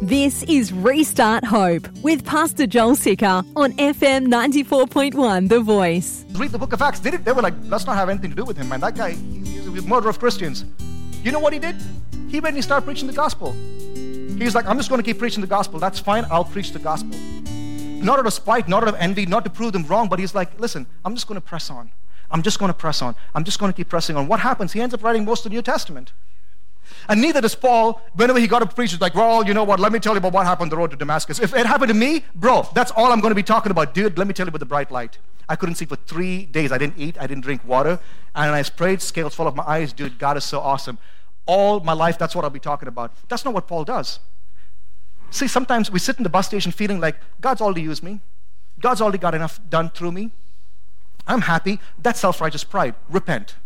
This is Restart Hope with Pastor Joel Sicker on FM 94.1 The Voice. Read the book of Acts. They, did, they were like, let's not have anything to do with him, man. That guy, he's a murderer of Christians. You know what he did? He went and he started preaching the gospel. He was like, I'm just going to keep preaching the gospel. That's fine. I'll preach the gospel. Not out of spite, not out of envy, not to prove them wrong, but he's like, listen, I'm just going to press on. I'm just going to press on. I'm just going to keep pressing on. What happens? He ends up writing most of the New Testament. And neither does Paul. Whenever he got to preach, he's like, well, you know what? Let me tell you about what happened on the road to Damascus. If it happened to me, bro, that's all I'm going to be talking about. Dude, let me tell you about the bright light. I couldn't see for three days. I didn't eat. I didn't drink water. And I sprayed scales full of my eyes. Dude, God is so awesome. All my life, that's what I'll be talking about. That's not what Paul does. See, sometimes we sit in the bus station feeling like God's already used me. God's already got enough done through me. I'm happy. That's self righteous pride. Repent.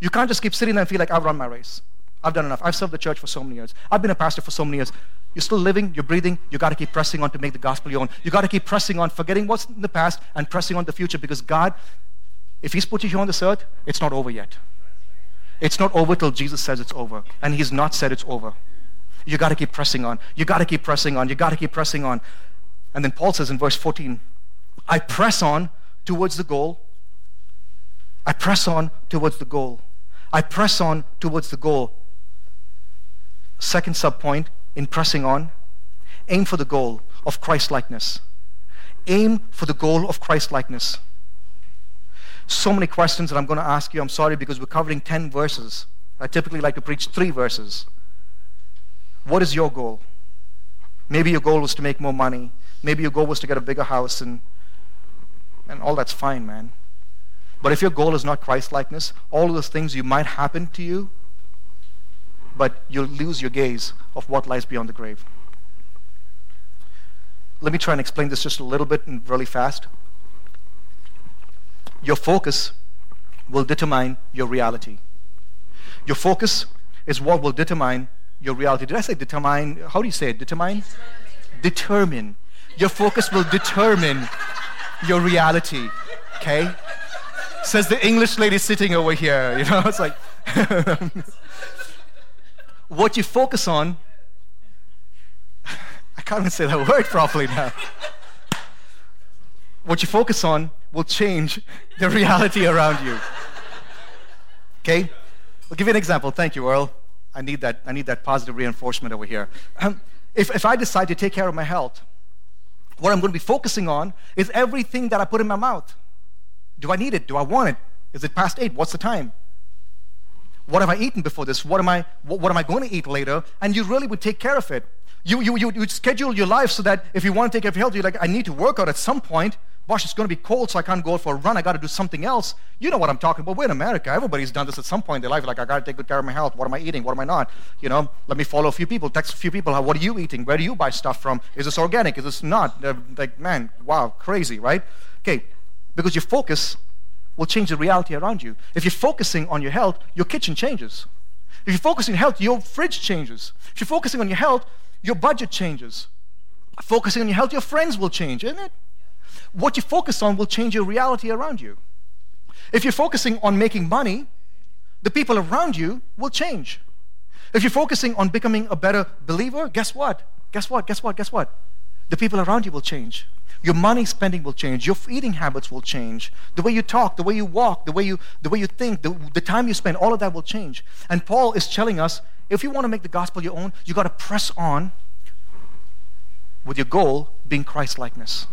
You can't just keep sitting there and feel like I've run my race. I've done enough. I've served the church for so many years. I've been a pastor for so many years. You're still living, you're breathing, you got to keep pressing on to make the gospel your own. You got to keep pressing on, forgetting what's in the past and pressing on the future because God, if He's put you here on this earth, it's not over yet. It's not over till Jesus says it's over. And He's not said it's over. You got to keep pressing on. You got to keep pressing on. You got to keep pressing on. And then Paul says in verse 14, I press on towards the goal. I press on towards the goal. I press on towards the goal. Second subpoint in pressing on aim for the goal of Christ likeness. Aim for the goal of Christ likeness. So many questions that I'm going to ask you. I'm sorry because we're covering 10 verses. I typically like to preach three verses. What is your goal? Maybe your goal was to make more money. Maybe your goal was to get a bigger house, and, and all that's fine, man. But if your goal is not Christ likeness, all of those things you might happen to you, but you'll lose your gaze of what lies beyond the grave. Let me try and explain this just a little bit and really fast. Your focus will determine your reality. Your focus is what will determine your reality. Did I say determine? How do you say it? Determine? Determine. Your focus will determine your reality. Okay? Says the English lady sitting over here. You know, it's like what you focus on. I can't even say that word properly now. What you focus on will change the reality around you. Okay? I'll give you an example. Thank you, Earl. I need that, I need that positive reinforcement over here. Um, if, if I decide to take care of my health, what I'm going to be focusing on is everything that I put in my mouth. Do I need it? Do I want it? Is it past eight? What's the time? What have I eaten before this? What am I, what, what am I going to eat later? And you really would take care of it. You, you, you, you schedule your life so that if you want to take care of your health, you're like, I need to work out at some point. Gosh, it's going to be cold, so I can't go for a run. I got to do something else. You know what I'm talking about. We're in America. Everybody's done this at some point in their life. Like, I got to take good care of my health. What am I eating? What am I not? You know, let me follow a few people, text a few people. How, What are you eating? Where do you buy stuff from? Is this organic? Is this not? They're like, man, wow, crazy, right? Okay, because your focus will change the reality around you. If you're focusing on your health, your kitchen changes. If you're focusing on health, your fridge changes. If you're focusing on your health, your budget changes. Focusing on your health, your friends will change, isn't it? what you focus on will change your reality around you. If you're focusing on making money, the people around you will change. If you're focusing on becoming a better believer, guess what? Guess what? Guess what? Guess what? The people around you will change. Your money spending will change. Your eating habits will change. The way you talk, the way you walk, the way you, the way you think, the, the time you spend, all of that will change. And Paul is telling us if you want to make the gospel your own, you got to press on with your goal being Christ likeness.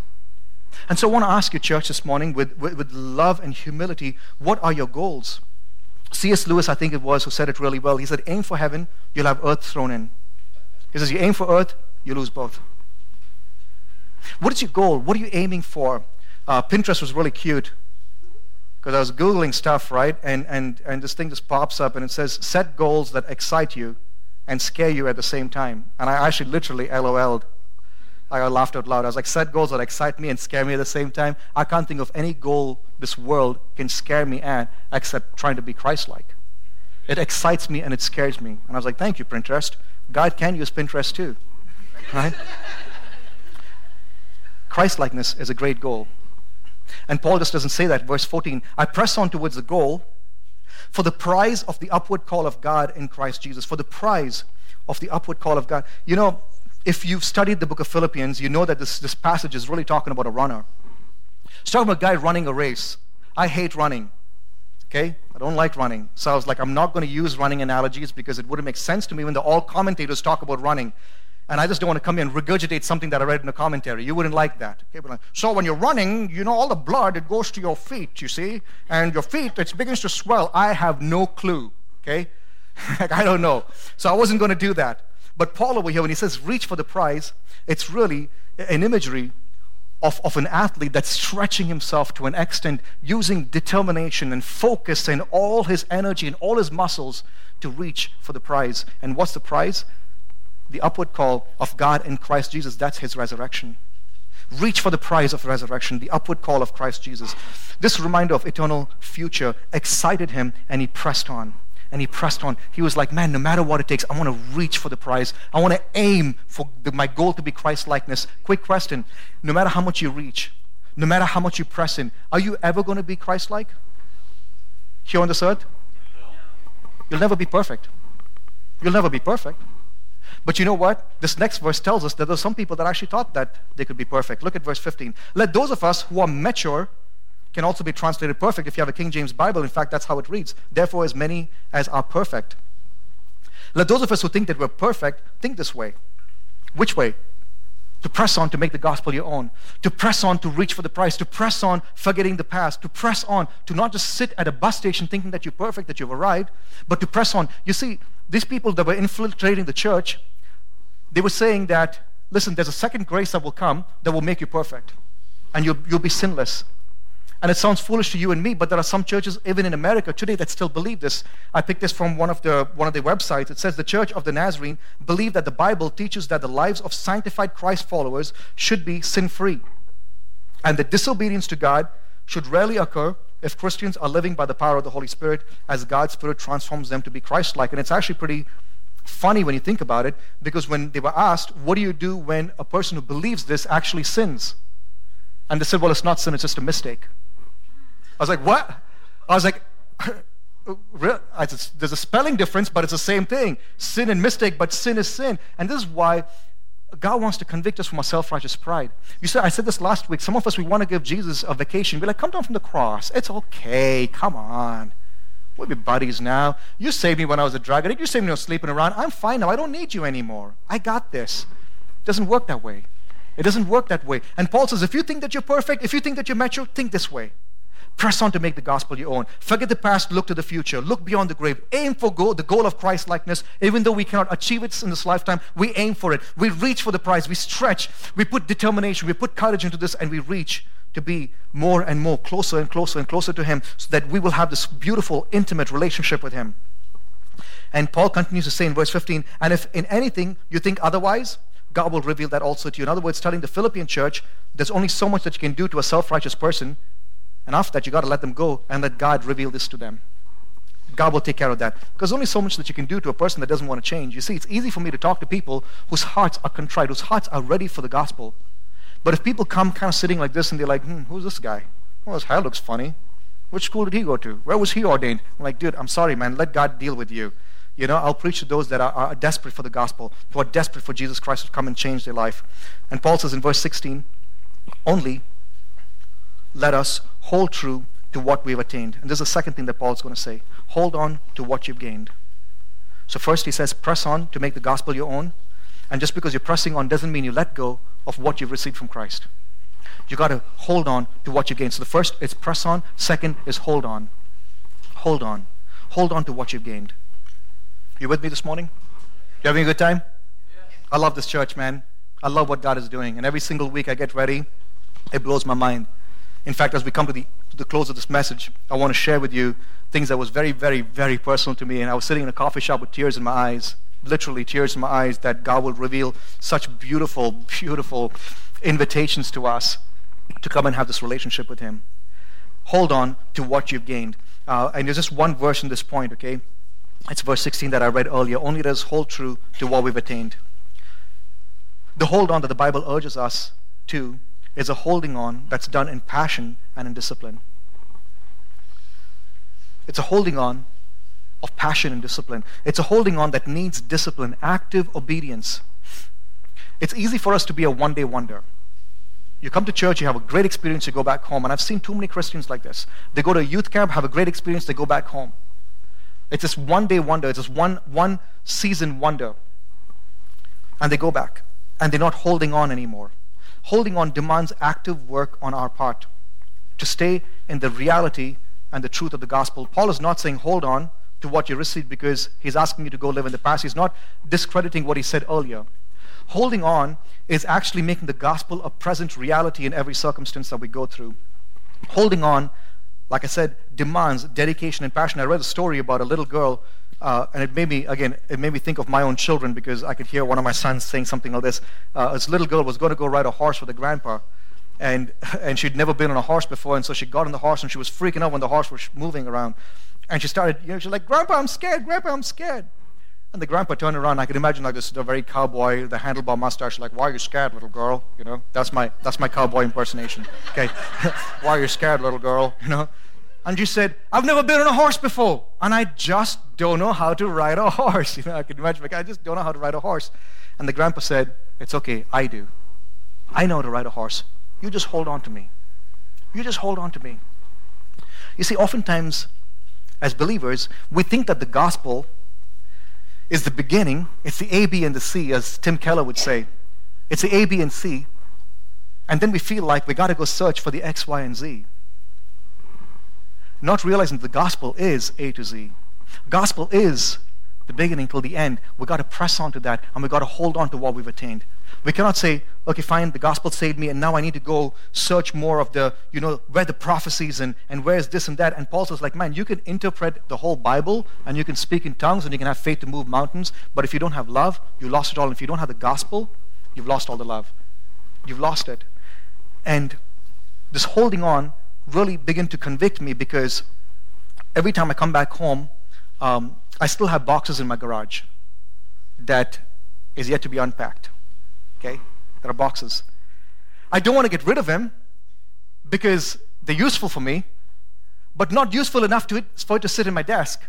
And so I want to ask you, church, this morning, with, with, with love and humility, what are your goals? C.S. Lewis, I think it was, who said it really well. He said, Aim for heaven, you'll have earth thrown in. He says, You aim for earth, you lose both. What is your goal? What are you aiming for? Uh, Pinterest was really cute because I was Googling stuff, right? And, and, and this thing just pops up and it says, Set goals that excite you and scare you at the same time. And I actually literally LOL'd I laughed out loud. I was like, set goals that excite me and scare me at the same time. I can't think of any goal this world can scare me at except trying to be Christ-like. It excites me and it scares me. And I was like, thank you, Pinterest. God can use Pinterest too. Right? Christ-likeness is a great goal. And Paul just doesn't say that. Verse 14, I press on towards the goal for the prize of the upward call of God in Christ Jesus. For the prize of the upward call of God. You know, if you've studied the book of Philippians, you know that this, this passage is really talking about a runner. It's talking about a guy running a race. I hate running. Okay? I don't like running. So I was like, I'm not going to use running analogies because it wouldn't make sense to me when the all commentators talk about running. And I just don't want to come in and regurgitate something that I read in a commentary. You wouldn't like that. Okay? But, uh, so when you're running, you know, all the blood, it goes to your feet, you see? And your feet, it begins to swell. I have no clue. Okay? I don't know. So I wasn't going to do that. But Paul over here, when he says reach for the prize, it's really an imagery of, of an athlete that's stretching himself to an extent, using determination and focus and all his energy and all his muscles to reach for the prize. And what's the prize? The upward call of God in Christ Jesus. That's his resurrection. Reach for the prize of resurrection, the upward call of Christ Jesus. This reminder of eternal future excited him and he pressed on and he pressed on. He was like, man, no matter what it takes, I want to reach for the prize. I want to aim for the, my goal to be Christ likeness. Quick question no matter how much you reach, no matter how much you press in, are you ever going to be Christ like? Here on this earth? You'll never be perfect. You'll never be perfect. But you know what? This next verse tells us that there are some people that actually thought that they could be perfect. Look at verse 15. Let those of us who are mature can also be translated perfect if you have a King James Bible. In fact, that's how it reads. Therefore, as many as are perfect. Let those of us who think that we're perfect think this way. Which way? To press on to make the gospel your own, to press on to reach for the prize, to press on forgetting the past, to press on to not just sit at a bus station thinking that you're perfect, that you've arrived, but to press on. You see, these people that were infiltrating the church, they were saying that, listen, there's a second grace that will come that will make you perfect, and you'll, you'll be sinless. And it sounds foolish to you and me, but there are some churches, even in America today, that still believe this. I picked this from one of the one of the websites. It says the Church of the Nazarene believe that the Bible teaches that the lives of sanctified Christ followers should be sin-free, and that disobedience to God should rarely occur if Christians are living by the power of the Holy Spirit as God's Spirit transforms them to be Christ-like. And it's actually pretty funny when you think about it, because when they were asked, "What do you do when a person who believes this actually sins?" and they said, "Well, it's not sin; it's just a mistake." I was like, what? I was like, there's a spelling difference, but it's the same thing. Sin and mistake, but sin is sin. And this is why God wants to convict us from our self-righteous pride. You said I said this last week. Some of us we want to give Jesus a vacation. Be like, come down from the cross. It's okay. Come on. We'll be buddies now. You saved me when I was a drug addict. You saved me when I was sleeping around. I'm fine now. I don't need you anymore. I got this. It doesn't work that way. It doesn't work that way. And Paul says, if you think that you're perfect, if you think that you're mature, think this way. Press on to make the gospel your own. Forget the past, look to the future. Look beyond the grave. Aim for goal, the goal of Christ likeness. Even though we cannot achieve it in this lifetime, we aim for it. We reach for the prize. We stretch. We put determination. We put courage into this and we reach to be more and more closer and closer and closer to Him so that we will have this beautiful, intimate relationship with Him. And Paul continues to say in verse 15, and if in anything you think otherwise, God will reveal that also to you. In other words, telling the Philippian church, there's only so much that you can do to a self righteous person and after that, you got to let them go and let God reveal this to them. God will take care of that. Because there's only so much that you can do to a person that doesn't want to change. You see, it's easy for me to talk to people whose hearts are contrite, whose hearts are ready for the gospel. But if people come kind of sitting like this and they're like, hmm, who's this guy? Well, his hair looks funny. Which school did he go to? Where was he ordained? I'm like, dude, I'm sorry, man. Let God deal with you. You know, I'll preach to those that are, are desperate for the gospel, who are desperate for Jesus Christ to come and change their life. And Paul says in verse 16, only let us hold true to what we've attained. And this is the second thing that Paul's going to say. Hold on to what you've gained. So first he says, press on to make the gospel your own. And just because you're pressing on doesn't mean you let go of what you've received from Christ. You got to hold on to what you've gained. So the first is press on. Second is hold on. Hold on. Hold on to what you've gained. You with me this morning? You having a good time? I love this church, man. I love what God is doing. And every single week I get ready, it blows my mind. In fact, as we come to the, to the close of this message, I want to share with you things that was very, very, very personal to me. And I was sitting in a coffee shop with tears in my eyes, literally tears in my eyes, that God will reveal such beautiful, beautiful invitations to us to come and have this relationship with Him. Hold on to what you've gained. Uh, and there's just one verse in this point, okay? It's verse 16 that I read earlier. Only us hold true to what we've attained. The hold on that the Bible urges us to is a holding on that's done in passion and in discipline. It's a holding on of passion and discipline. It's a holding on that needs discipline, active obedience. It's easy for us to be a one day wonder. You come to church, you have a great experience, you go back home. And I've seen too many Christians like this. They go to a youth camp, have a great experience, they go back home. It's this one day wonder, it's this one, one season wonder. And they go back. And they're not holding on anymore. Holding on demands active work on our part to stay in the reality and the truth of the gospel. Paul is not saying hold on to what you received because he's asking you to go live in the past. He's not discrediting what he said earlier. Holding on is actually making the gospel a present reality in every circumstance that we go through. Holding on, like I said, demands dedication and passion. I read a story about a little girl, uh, and it made me, again, it made me think of my own children because I could hear one of my sons saying something like this. Uh, this little girl was going to go ride a horse with a grandpa, and, and she'd never been on a horse before, and so she got on the horse and she was freaking out when the horse was moving around. And she started, you know, she's like, Grandpa, I'm scared, Grandpa, I'm scared. And the grandpa turned around. I could imagine like this the very cowboy, the handlebar mustache, like, "Why are you scared, little girl?" You know, that's my that's my cowboy impersonation. Okay, why are you scared, little girl? You know, and she said, "I've never been on a horse before, and I just don't know how to ride a horse." You know, I could imagine like, "I just don't know how to ride a horse." And the grandpa said, "It's okay, I do. I know how to ride a horse. You just hold on to me. You just hold on to me." You see, oftentimes, as believers, we think that the gospel is the beginning. It's the A, B, and the C, as Tim Keller would say. It's the A, B, and C. And then we feel like we got to go search for the X, Y, and Z. Not realizing the gospel is A to Z. Gospel is the beginning till the end. We've got to press on to that, and we've got to hold on to what we've attained. We cannot say, okay, fine, the gospel saved me, and now I need to go search more of the, you know, where the prophecies and, and where's this and that. And Paul says, like, man, you can interpret the whole Bible and you can speak in tongues and you can have faith to move mountains, but if you don't have love, you lost it all. And if you don't have the gospel, you've lost all the love. You've lost it. And this holding on really began to convict me because every time I come back home, um, I still have boxes in my garage that is yet to be unpacked. Okay? There are boxes. I don't want to get rid of them because they're useful for me, but not useful enough to it, for it to sit in my desk.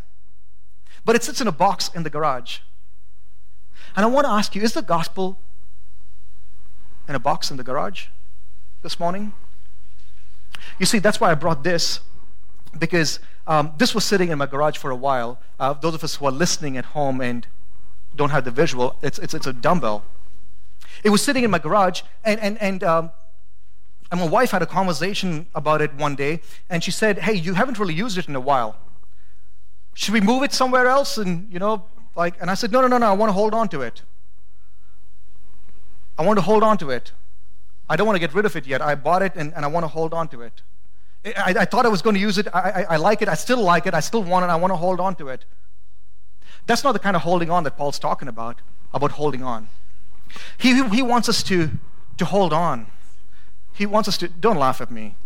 But it sits in a box in the garage. And I want to ask you is the gospel in a box in the garage this morning? You see, that's why I brought this, because um, this was sitting in my garage for a while. Uh, those of us who are listening at home and don't have the visual, it's, it's, it's a dumbbell. It was sitting in my garage, and, and, and, um, and my wife had a conversation about it one day, and she said, Hey, you haven't really used it in a while. Should we move it somewhere else? And, you know, like, and I said, No, no, no, no, I want to hold on to it. I want to hold on to it. I don't want to get rid of it yet. I bought it and, and I want to hold on to it. I, I thought I was going to use it. I, I, I like it. I still like it. I still want it. I want to hold on to it. That's not the kind of holding on that Paul's talking about, about holding on. He, he wants us to, to hold on. He wants us to, don't laugh at me.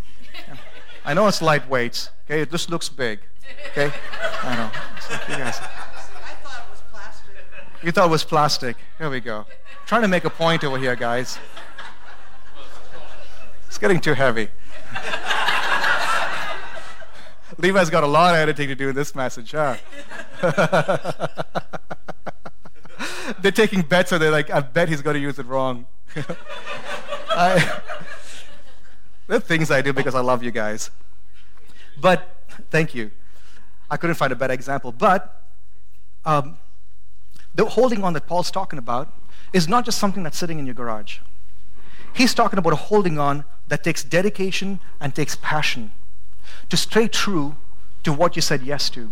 I know it's lightweight. Okay, it just looks big. Okay? I know. Like you guys. I thought it was plastic. You thought it was plastic. Here we go. trying to make a point over here, guys. It's getting too heavy. Levi's got a lot of editing to do in this message, huh? they're taking bets, so they're like, I bet he's going to use it wrong. I, are things I do because I love you guys. But thank you. I couldn't find a better example. But um, the holding on that Paul's talking about is not just something that's sitting in your garage. He's talking about a holding on that takes dedication and takes passion to stay true to what you said yes to,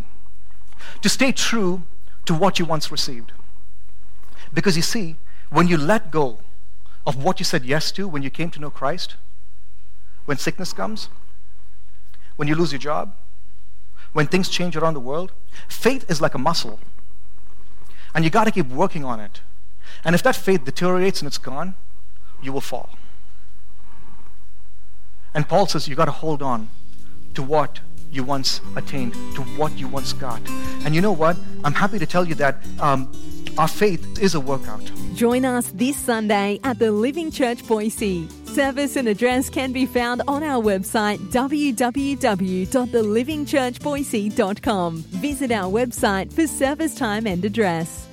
to stay true to what you once received. Because you see, when you let go of what you said yes to when you came to know Christ, when sickness comes, when you lose your job, when things change around the world, faith is like a muscle. And you got to keep working on it. And if that faith deteriorates and it's gone, you will fall. And Paul says you got to hold on to what you once attained, to what you once got. And you know what? I'm happy to tell you that um, our faith is a workout. Join us this Sunday at the Living Church Boise. Service and address can be found on our website www.thelivingchurchboise.com. Visit our website for service time and address.